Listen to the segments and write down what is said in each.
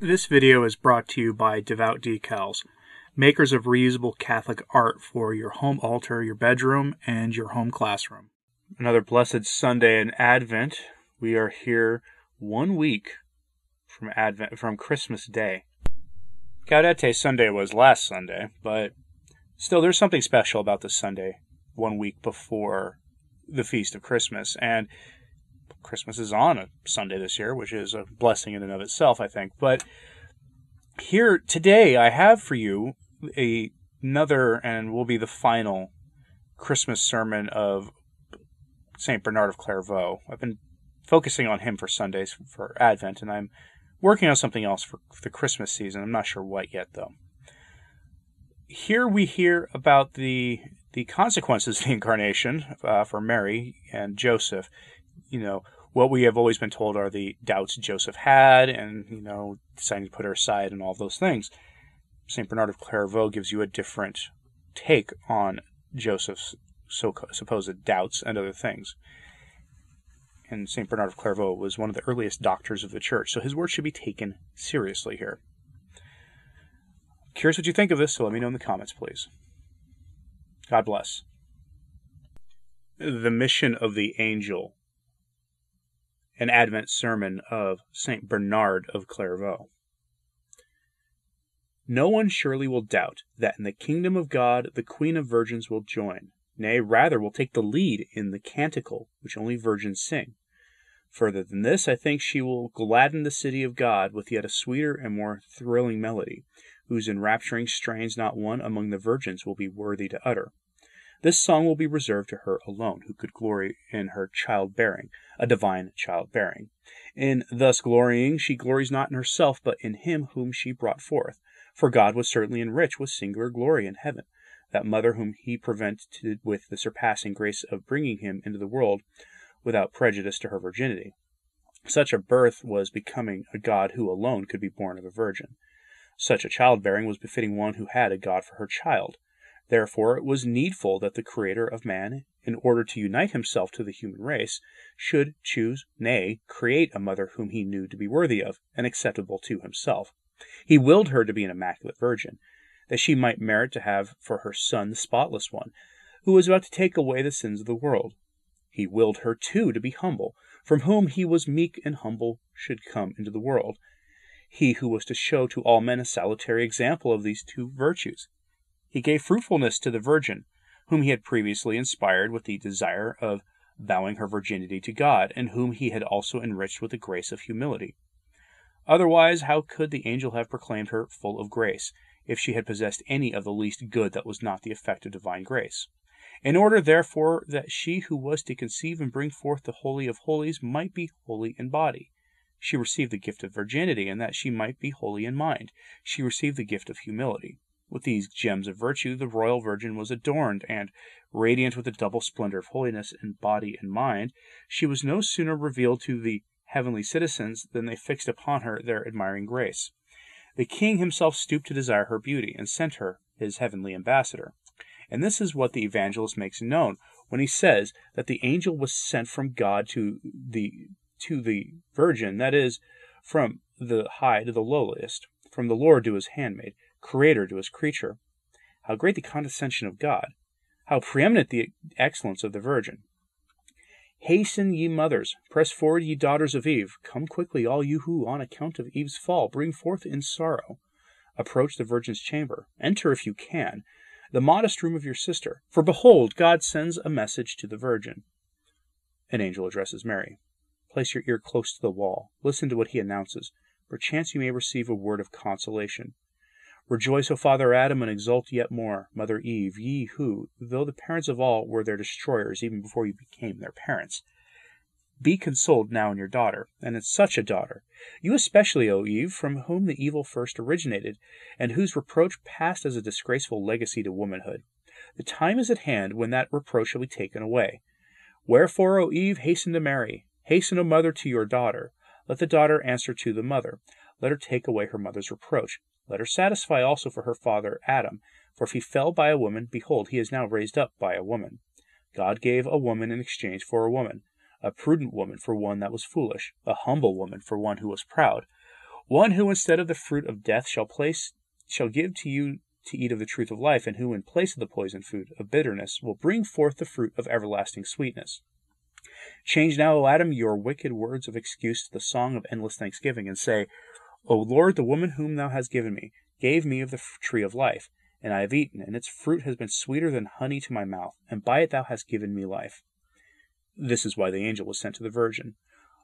This video is brought to you by Devout Decals, makers of reusable Catholic art for your home altar, your bedroom, and your home classroom. Another blessed Sunday in Advent. We are here one week from Advent from Christmas Day. Gaudete Sunday was last Sunday, but still there's something special about this Sunday one week before the feast of Christmas and Christmas is on a Sunday this year, which is a blessing in and of itself, I think. But here today, I have for you a, another and will be the final Christmas sermon of Saint Bernard of Clairvaux. I've been focusing on him for Sundays for Advent, and I'm working on something else for the Christmas season. I'm not sure what yet, though. Here we hear about the the consequences of the incarnation uh, for Mary and Joseph. You know, what we have always been told are the doubts Joseph had and, you know, deciding to put her aside and all those things. St. Bernard of Clairvaux gives you a different take on Joseph's so supposed doubts and other things. And St. Bernard of Clairvaux was one of the earliest doctors of the church, so his words should be taken seriously here. Curious what you think of this, so let me know in the comments, please. God bless. The mission of the angel an Advent sermon of St. Bernard of Clairvaux. No one surely will doubt that in the kingdom of God the Queen of Virgins will join, nay, rather will take the lead in the canticle which only virgins sing. Further than this, I think she will gladden the city of God with yet a sweeter and more thrilling melody, whose enrapturing strains not one among the virgins will be worthy to utter. This song will be reserved to her alone, who could glory in her childbearing, a divine childbearing. In thus glorying, she glories not in herself, but in him whom she brought forth. For God was certainly enriched with singular glory in heaven, that mother whom he prevented with the surpassing grace of bringing him into the world without prejudice to her virginity. Such a birth was becoming a God who alone could be born of a virgin. Such a childbearing was befitting one who had a God for her child. Therefore it was needful that the Creator of man, in order to unite himself to the human race, should choose, nay, create a mother whom he knew to be worthy of, and acceptable to himself. He willed her to be an immaculate virgin, that she might merit to have for her son the spotless one, who was about to take away the sins of the world. He willed her too to be humble, from whom he was meek and humble should come into the world, he who was to show to all men a salutary example of these two virtues. He gave fruitfulness to the Virgin, whom he had previously inspired with the desire of vowing her virginity to God, and whom he had also enriched with the grace of humility. Otherwise, how could the angel have proclaimed her full of grace, if she had possessed any of the least good that was not the effect of divine grace? In order, therefore, that she who was to conceive and bring forth the Holy of Holies might be holy in body, she received the gift of virginity, and that she might be holy in mind, she received the gift of humility. With these gems of virtue the royal virgin was adorned, and, radiant with the double splendor of holiness in body and mind, she was no sooner revealed to the heavenly citizens than they fixed upon her their admiring grace. The king himself stooped to desire her beauty, and sent her his heavenly ambassador. And this is what the evangelist makes known when he says that the angel was sent from God to the to the virgin, that is, from the high to the lowliest, from the Lord to his handmaid, Creator to his creature. How great the condescension of God! How preeminent the excellence of the Virgin! Hasten, ye mothers, press forward, ye daughters of Eve. Come quickly, all you who, on account of Eve's fall, bring forth in sorrow. Approach the Virgin's chamber. Enter, if you can, the modest room of your sister. For behold, God sends a message to the Virgin. An angel addresses Mary. Place your ear close to the wall. Listen to what he announces. Perchance you may receive a word of consolation. Rejoice, O father Adam, and exult yet more, mother Eve, ye who, though the parents of all, were their destroyers even before you became their parents. Be consoled now in your daughter, and in such a daughter. You especially, O Eve, from whom the evil first originated, and whose reproach passed as a disgraceful legacy to womanhood. The time is at hand when that reproach shall be taken away. Wherefore, O Eve, hasten to Mary. Hasten, O mother, to your daughter. Let the daughter answer to the mother. Let her take away her mother's reproach. Let her satisfy also for her father Adam, for if he fell by a woman, behold, he is now raised up by a woman. God gave a woman in exchange for a woman, a prudent woman for one that was foolish, a humble woman for one who was proud. One who instead of the fruit of death shall place shall give to you to eat of the truth of life, and who in place of the poisoned food of bitterness will bring forth the fruit of everlasting sweetness. Change now, O Adam, your wicked words of excuse to the song of endless thanksgiving, and say, O Lord, the woman whom thou hast given me gave me of the tree of life, and I have eaten, and its fruit has been sweeter than honey to my mouth, and by it thou hast given me life. This is why the angel was sent to the virgin.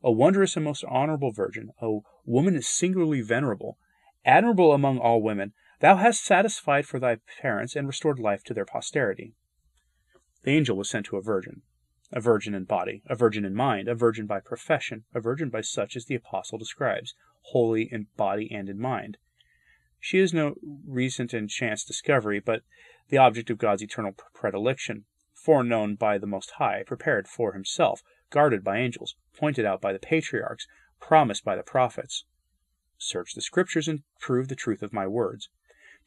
A wondrous and most honorable virgin, a woman singularly venerable, admirable among all women, thou hast satisfied for thy parents and restored life to their posterity. The angel was sent to a virgin a virgin in body, a virgin in mind, a virgin by profession, a virgin by such as the apostle describes, holy in body and in mind. She is no recent and chance discovery, but the object of God's eternal predilection, foreknown by the Most High, prepared for himself, guarded by angels, pointed out by the patriarchs, promised by the prophets. Search the scriptures and prove the truth of my words.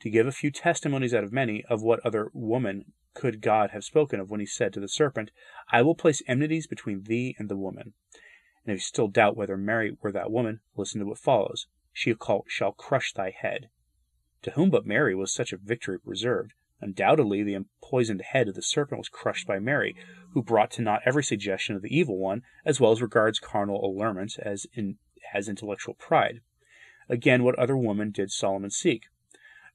To give a few testimonies out of many of what other woman could God have spoken of when he said to the serpent, I will place enmities between thee and the woman. And if you still doubt whether Mary were that woman, listen to what follows. She shall crush thy head. To whom but Mary was such a victory reserved? Undoubtedly, the poisoned head of the serpent was crushed by Mary, who brought to naught every suggestion of the evil one, as well as regards carnal allurements as in, as intellectual pride. Again, what other woman did Solomon seek?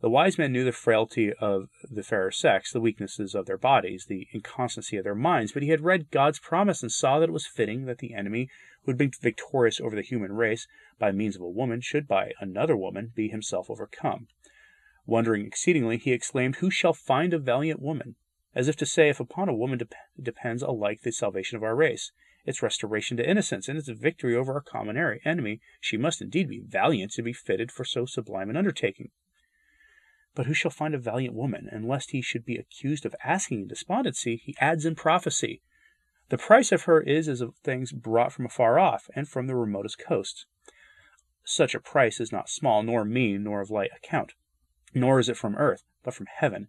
The wise men knew the frailty of the fairer sex, the weaknesses of their bodies, the inconstancy of their minds, but he had read God's promise and saw that it was fitting that the enemy who had been victorious over the human race by means of a woman should by another woman be himself overcome. Wondering exceedingly, he exclaimed, Who shall find a valiant woman? As if to say, if upon a woman depends alike the salvation of our race, its restoration to innocence, and its victory over our common er-, enemy, she must indeed be valiant to be fitted for so sublime an undertaking. But who shall find a valiant woman? And lest he should be accused of asking in despondency, he adds in prophecy, The price of her is as of things brought from afar off, and from the remotest coasts. Such a price is not small, nor mean, nor of light account. Nor is it from earth, but from heaven,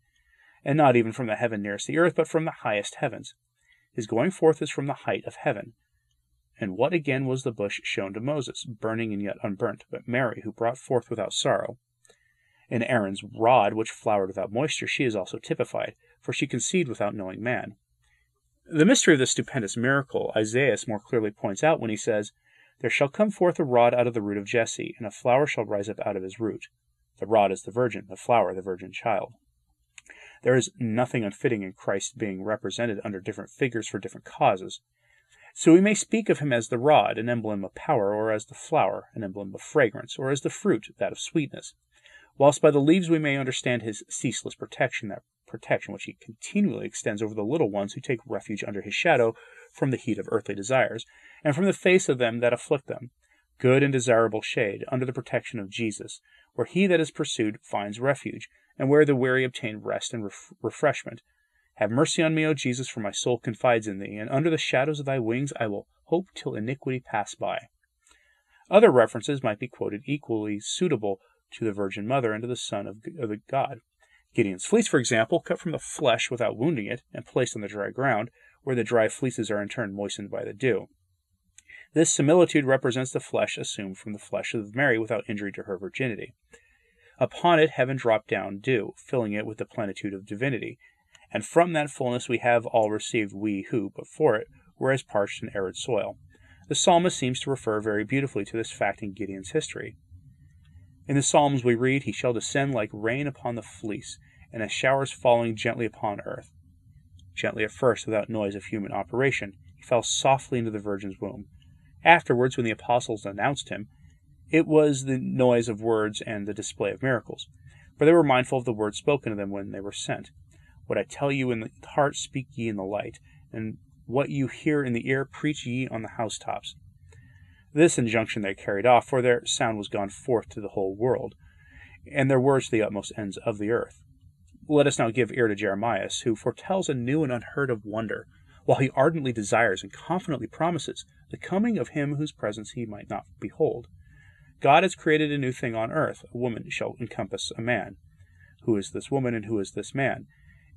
and not even from the heaven nearest the earth, but from the highest heavens. His going forth is from the height of heaven. And what again was the bush shown to Moses, burning and yet unburnt, but Mary, who brought forth without sorrow? In Aaron's rod, which flowered without moisture, she is also typified, for she conceived without knowing man. The mystery of this stupendous miracle Isaiah more clearly points out when he says, There shall come forth a rod out of the root of Jesse, and a flower shall rise up out of his root. The rod is the virgin, the flower the virgin child. There is nothing unfitting in Christ being represented under different figures for different causes. So we may speak of him as the rod, an emblem of power, or as the flower, an emblem of fragrance, or as the fruit, that of sweetness whilst by the leaves we may understand his ceaseless protection, that protection which he continually extends over the little ones who take refuge under his shadow from the heat of earthly desires, and from the face of them that afflict them, good and desirable shade, under the protection of Jesus, where he that is pursued finds refuge, and where the weary obtain rest and ref- refreshment. Have mercy on me, O Jesus, for my soul confides in thee, and under the shadows of thy wings I will hope till iniquity pass by. Other references might be quoted equally suitable to the Virgin Mother and to the Son of, of God. Gideon's fleece, for example, cut from the flesh without wounding it, and placed on the dry ground, where the dry fleeces are in turn moistened by the dew. This similitude represents the flesh assumed from the flesh of Mary without injury to her virginity. Upon it heaven dropped down dew, filling it with the plenitude of divinity, and from that fullness we have all received we who, before it, were as parched and arid soil. The psalmist seems to refer very beautifully to this fact in Gideon's history. In the Psalms we read, He shall descend like rain upon the fleece, and as showers falling gently upon earth. Gently at first, without noise of human operation, he fell softly into the Virgin's womb. Afterwards, when the apostles announced him, it was the noise of words and the display of miracles, for they were mindful of the words spoken to them when they were sent. What I tell you in the heart, speak ye in the light, and what you hear in the ear, preach ye on the housetops. This injunction they carried off, for their sound was gone forth to the whole world, and their words to the utmost ends of the earth. Let us now give ear to Jeremiah, who foretells a new and unheard of wonder, while he ardently desires and confidently promises the coming of him whose presence he might not behold. God has created a new thing on earth. A woman shall encompass a man. Who is this woman and who is this man?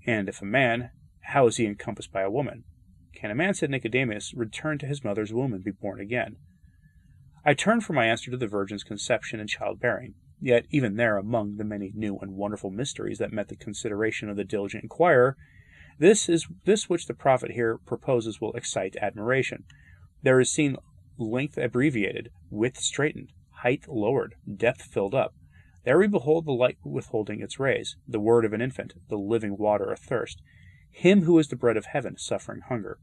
And if a man, how is he encompassed by a woman? Can a man, said Nicodemus, return to his mother's womb and be born again? I turn for my answer to the Virgin's conception and childbearing. Yet, even there, among the many new and wonderful mysteries that met the consideration of the diligent inquirer, this is this which the prophet here proposes will excite admiration. There is seen length abbreviated, width straightened, height lowered, depth filled up. There we behold the light withholding its rays, the word of an infant, the living water athirst, him who is the bread of heaven, suffering hunger.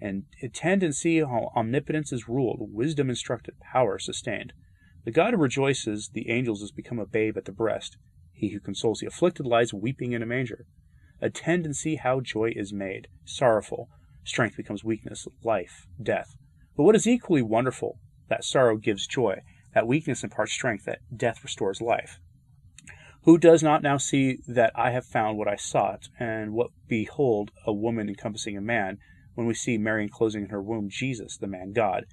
And attend and see how omnipotence is ruled, wisdom instructed, power sustained. The God who rejoices the angels has become a babe at the breast. He who consoles the afflicted lies weeping in a manger. Attend and see how joy is made, sorrowful. Strength becomes weakness, life, death. But what is equally wonderful, that sorrow gives joy, that weakness imparts strength, that death restores life. Who does not now see that I have found what I sought, and what behold a woman encompassing a man, when we see Mary enclosing in her womb Jesus, the man God?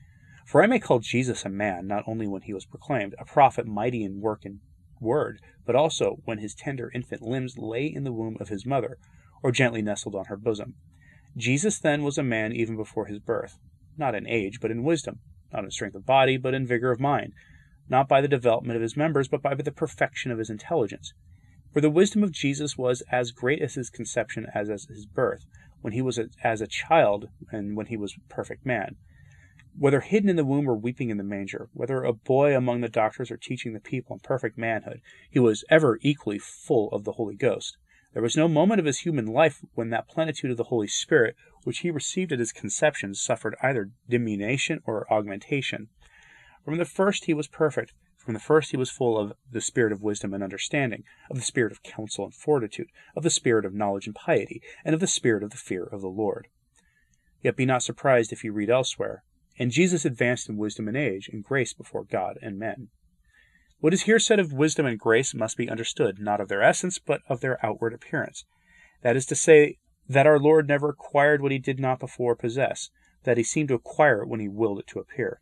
For I may call Jesus a man, not only when he was proclaimed, a prophet mighty in work and word, but also when his tender infant limbs lay in the womb of his mother, or gently nestled on her bosom. Jesus then was a man even before his birth, not in age, but in wisdom, not in strength of body, but in vigor of mind, not by the development of his members, but by the perfection of his intelligence. For the wisdom of Jesus was as great as his conception as as his birth, when he was a, as a child and when he was perfect man. Whether hidden in the womb or weeping in the manger, whether a boy among the doctors or teaching the people in perfect manhood, he was ever equally full of the Holy Ghost. There was no moment of his human life when that plenitude of the Holy Spirit, which he received at his conception, suffered either diminution or augmentation. From the first he was perfect. From the first he was full of the spirit of wisdom and understanding, of the spirit of counsel and fortitude, of the spirit of knowledge and piety, and of the spirit of the fear of the Lord. Yet be not surprised if you read elsewhere, and Jesus advanced in wisdom and age, and grace before God and men. What is here said of wisdom and grace must be understood, not of their essence, but of their outward appearance. That is to say, that our Lord never acquired what he did not before possess, that he seemed to acquire it when he willed it to appear.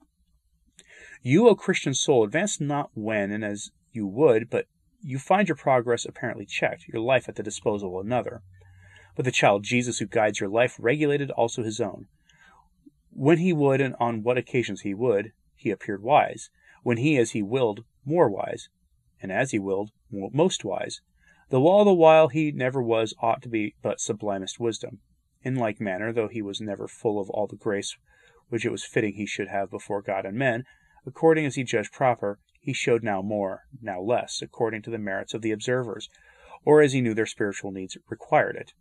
You, O Christian soul, advance not when and as you would, but you find your progress apparently checked, your life at the disposal of another. But the child Jesus who guides your life regulated also his own. When he would, and on what occasions he would, he appeared wise. When he, as he willed, more wise. And as he willed, most wise. Though all the while he never was ought to be but sublimest wisdom. In like manner, though he was never full of all the grace which it was fitting he should have before God and men, according as he judged proper, he showed now more, now less, according to the merits of the observers, or as he knew their spiritual needs required it.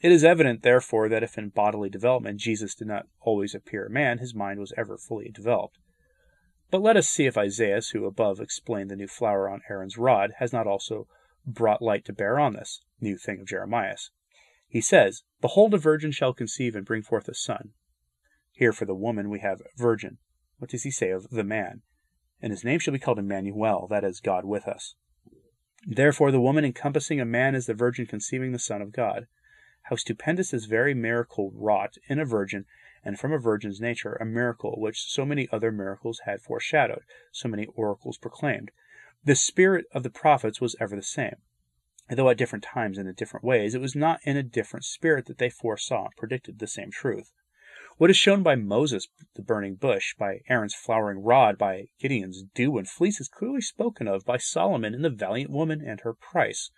It is evident, therefore, that if in bodily development Jesus did not always appear a man, his mind was ever fully developed. But let us see if Isaiah, who above explained the new flower on Aaron's rod, has not also brought light to bear on this new thing of Jeremiah. He says, Behold, a virgin shall conceive and bring forth a son. Here for the woman we have virgin. What does he say of the man? And his name shall be called Emmanuel, that is, God with us. Therefore, the woman encompassing a man is the virgin conceiving the Son of God. How stupendous this very miracle wrought in a virgin and from a virgin's nature, a miracle which so many other miracles had foreshadowed, so many oracles proclaimed. The spirit of the prophets was ever the same. Though at different times and in different ways, it was not in a different spirit that they foresaw and predicted the same truth. What is shown by Moses, the burning bush, by Aaron's flowering rod, by Gideon's dew and fleece, is clearly spoken of by Solomon in the valiant woman and her price,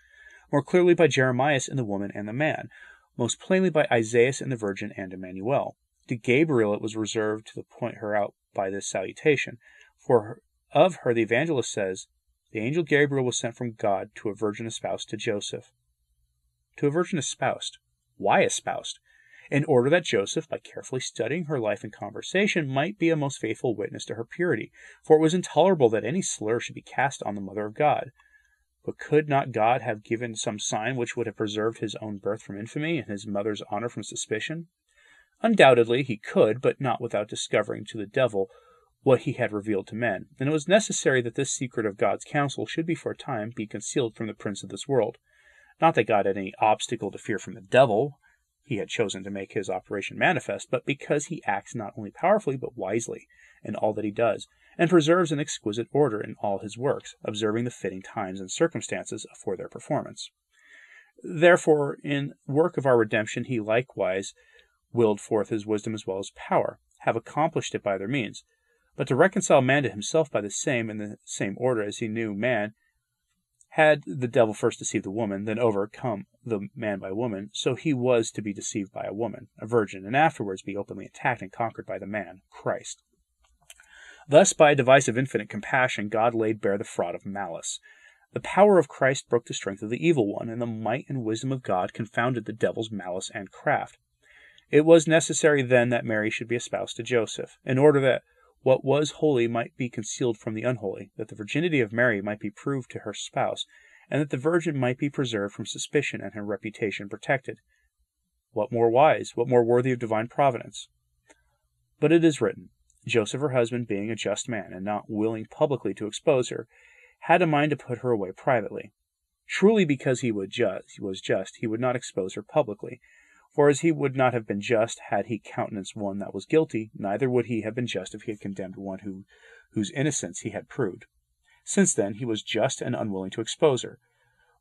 more clearly by Jeremiah in the woman and the man, most plainly by Isaiah and the Virgin and Emmanuel. To Gabriel it was reserved to point her out by this salutation, for of her the evangelist says, The angel Gabriel was sent from God to a virgin espoused to Joseph. To a virgin espoused. Why espoused? In order that Joseph, by carefully studying her life and conversation, might be a most faithful witness to her purity, for it was intolerable that any slur should be cast on the Mother of God. But could not God have given some sign which would have preserved his own birth from infamy and his mother's honor from suspicion? Undoubtedly he could, but not without discovering to the devil what he had revealed to men, and it was necessary that this secret of God's counsel should be for a time be concealed from the prince of this world. Not that God had any obstacle to fear from the devil, he had chosen to make his operation manifest, but because he acts not only powerfully but wisely in all that he does, and preserves an exquisite order in all his works, observing the fitting times and circumstances for their performance. Therefore, in work of our redemption, he likewise willed forth his wisdom as well as power, have accomplished it by their means. But to reconcile man to himself by the same, in the same order as he knew man, had the devil first deceived the woman, then overcome the man by woman, so he was to be deceived by a woman, a virgin, and afterwards be openly attacked and conquered by the man, Christ. Thus, by a device of infinite compassion, God laid bare the fraud of malice. The power of Christ broke the strength of the evil one, and the might and wisdom of God confounded the devil's malice and craft. It was necessary then that Mary should be espoused to Joseph, in order that what was holy might be concealed from the unholy, that the virginity of Mary might be proved to her spouse, and that the virgin might be preserved from suspicion and her reputation protected. What more wise, what more worthy of divine providence? But it is written, Joseph, her husband, being a just man, and not willing publicly to expose her, had a mind to put her away privately. Truly, because he was just, he would not expose her publicly, for as he would not have been just had he countenanced one that was guilty, neither would he have been just if he had condemned one who, whose innocence he had proved. Since then he was just and unwilling to expose her,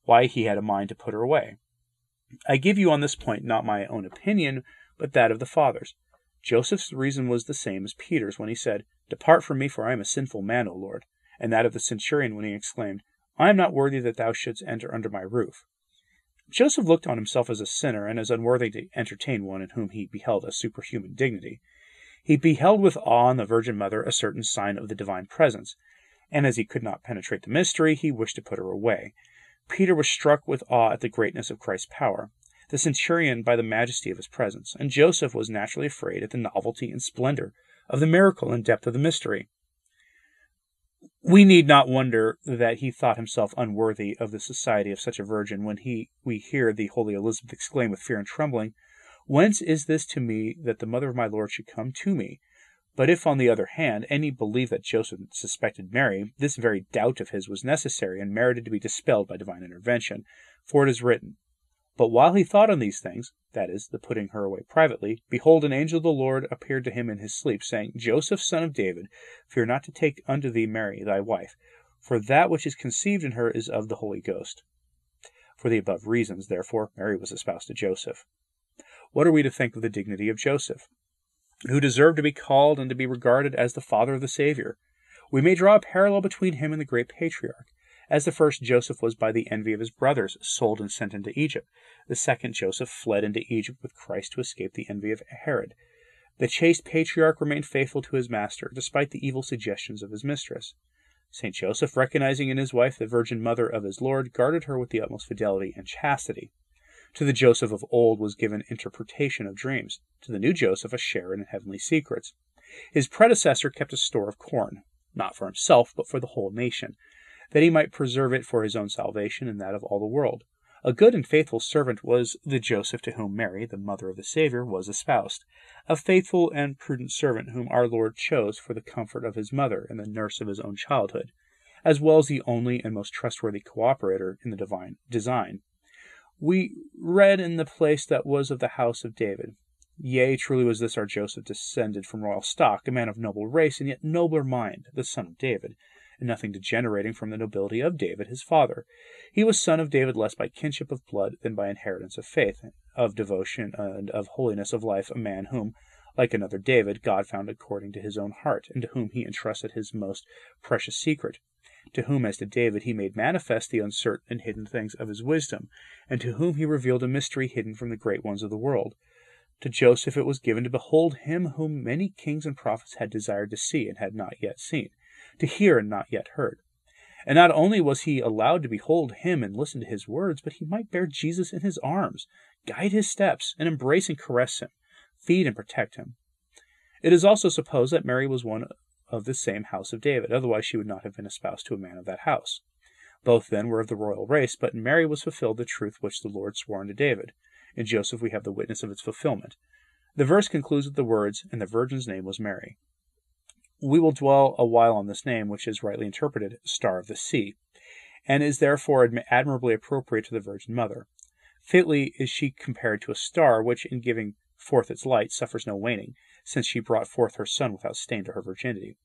why he had a mind to put her away. I give you on this point not my own opinion, but that of the fathers. Joseph's reason was the same as Peter's when he said, Depart from me, for I am a sinful man, O Lord, and that of the centurion when he exclaimed, I am not worthy that thou shouldst enter under my roof. Joseph looked on himself as a sinner and as unworthy to entertain one in whom he beheld a superhuman dignity. He beheld with awe in the Virgin Mother a certain sign of the divine presence, and as he could not penetrate the mystery, he wished to put her away. Peter was struck with awe at the greatness of Christ's power, the centurion by the majesty of his presence, and Joseph was naturally afraid at the novelty and splendor of the miracle and depth of the mystery. We need not wonder that he thought himself unworthy of the society of such a virgin when he we hear the holy Elizabeth exclaim with fear and trembling, Whence is this to me that the mother of my Lord should come to me? But if, on the other hand, any believe that Joseph suspected Mary, this very doubt of his was necessary and merited to be dispelled by divine intervention. For it is written, but while he thought on these things, that is, the putting her away privately, behold, an angel of the Lord appeared to him in his sleep, saying, Joseph, son of David, fear not to take unto thee Mary thy wife, for that which is conceived in her is of the Holy Ghost. For the above reasons, therefore, Mary was espoused to Joseph. What are we to think of the dignity of Joseph, who deserved to be called and to be regarded as the father of the Savior? We may draw a parallel between him and the great patriarch. As the first Joseph was by the envy of his brothers sold and sent into Egypt, the second Joseph fled into Egypt with Christ to escape the envy of Herod. The chaste patriarch remained faithful to his master, despite the evil suggestions of his mistress. St. Joseph, recognizing in his wife the virgin mother of his Lord, guarded her with the utmost fidelity and chastity. To the Joseph of old was given interpretation of dreams, to the new Joseph a share in heavenly secrets. His predecessor kept a store of corn, not for himself, but for the whole nation, that he might preserve it for his own salvation and that of all the world. A good and faithful servant was the Joseph to whom Mary, the mother of the Saviour, was espoused, a faithful and prudent servant whom our Lord chose for the comfort of his mother and the nurse of his own childhood, as well as the only and most trustworthy cooperator in the divine design. We read in the place that was of the house of David. Yea, truly was this our Joseph descended from royal stock, a man of noble race, and yet nobler mind, the son of David nothing degenerating from the nobility of David his father. He was son of David less by kinship of blood than by inheritance of faith, of devotion, and of holiness of life, a man whom, like another David, God found according to his own heart, and to whom he entrusted his most precious secret, to whom, as to David, he made manifest the uncertain and hidden things of his wisdom, and to whom he revealed a mystery hidden from the great ones of the world. To Joseph it was given to behold him whom many kings and prophets had desired to see and had not yet seen, to hear and not yet heard. And not only was he allowed to behold him and listen to his words, but he might bear Jesus in his arms, guide his steps, and embrace and caress him, feed and protect him. It is also supposed that Mary was one of the same house of David, otherwise she would not have been espoused to a man of that house. Both then were of the royal race, but in Mary was fulfilled the truth which the Lord swore unto David. In Joseph we have the witness of its fulfillment. The verse concludes with the words, And the virgin's name was Mary. We will dwell a while on this name, which is rightly interpreted Star of the Sea, and is therefore admirably appropriate to the Virgin Mother. Fitly is she compared to a star which, in giving forth its light, suffers no waning, since she brought forth her Son without stain to her virginity.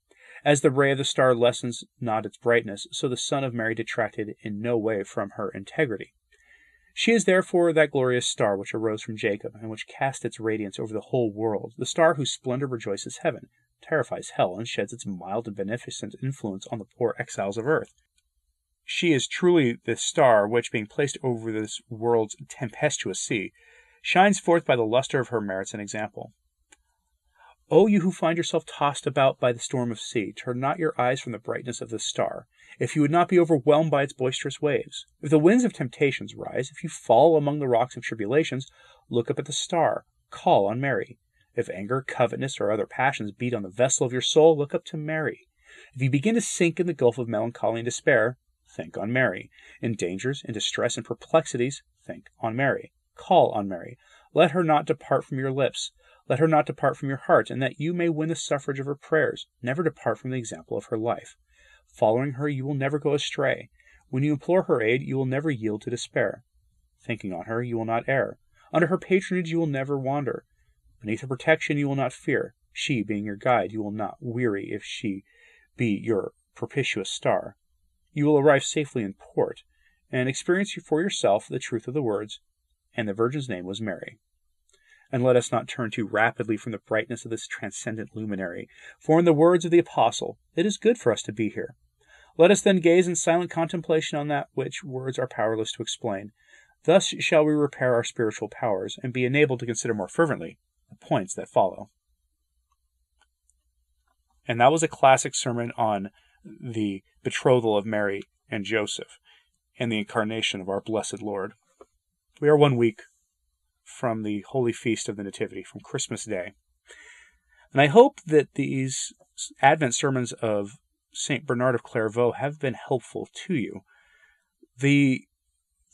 As the ray of the star lessens not its brightness, so the Son of Mary detracted in no way from her integrity. She is therefore that glorious star which arose from Jacob, and which cast its radiance over the whole world, the star whose splendor rejoices heaven, terrifies hell and sheds its mild and beneficent influence on the poor exiles of earth. She is truly the star which, being placed over this world's tempestuous sea, shines forth by the luster of her merits and example. O you who find yourself tossed about by the storm of sea, turn not your eyes from the brightness of this star, if you would not be overwhelmed by its boisterous waves. If the winds of temptations rise, if you fall among the rocks of tribulations, look up at the star, call on Mary. If anger, covetousness, or other passions beat on the vessel of your soul, look up to Mary. If you begin to sink in the gulf of melancholy and despair, think on Mary. In dangers, in distress, and perplexities, think on Mary. Call on Mary. Let her not depart from your lips. Let her not depart from your heart, and that you may win the suffrage of her prayers, never depart from the example of her life. Following her, you will never go astray. When you implore her aid, you will never yield to despair. Thinking on her, you will not err. Under her patronage, you will never wander. Beneath her protection, you will not fear. She being your guide, you will not weary if she be your propitious star. You will arrive safely in port, and experience for yourself the truth of the words, and the Virgin's name was Mary. And let us not turn too rapidly from the brightness of this transcendent luminary, for in the words of the Apostle, it is good for us to be here. Let us then gaze in silent contemplation on that which words are powerless to explain. Thus shall we repair our spiritual powers, and be enabled to consider more fervently the points that follow. And that was a classic sermon on the betrothal of Mary and Joseph and the incarnation of our blessed Lord. We are one week from the Holy Feast of the Nativity, from Christmas Day. And I hope that these Advent sermons of St. Bernard of Clairvaux have been helpful to you. The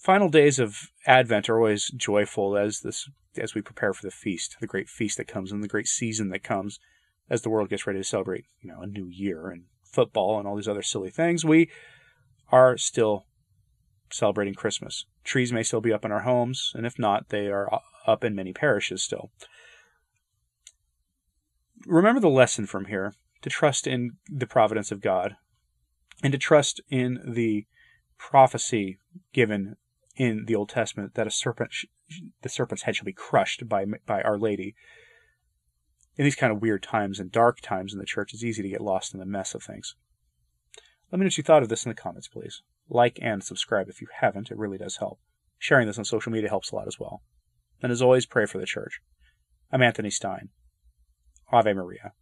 final days of Advent are always joyful as this as we prepare for the feast, the great feast that comes and the great season that comes as the world gets ready to celebrate, you know, a new year and football and all these other silly things. We are still celebrating Christmas. Trees may still be up in our homes, and if not, they are up in many parishes still. Remember the lesson from here to trust in the providence of God and to trust in the prophecy given in the Old Testament that a serpent, the serpent's head shall be crushed by by Our Lady. In these kind of weird times and dark times in the church, it's easy to get lost in the mess of things. Let me know what you thought of this in the comments, please. Like and subscribe if you haven't, it really does help. Sharing this on social media helps a lot as well. And as always, pray for the church. I'm Anthony Stine. Ave Maria.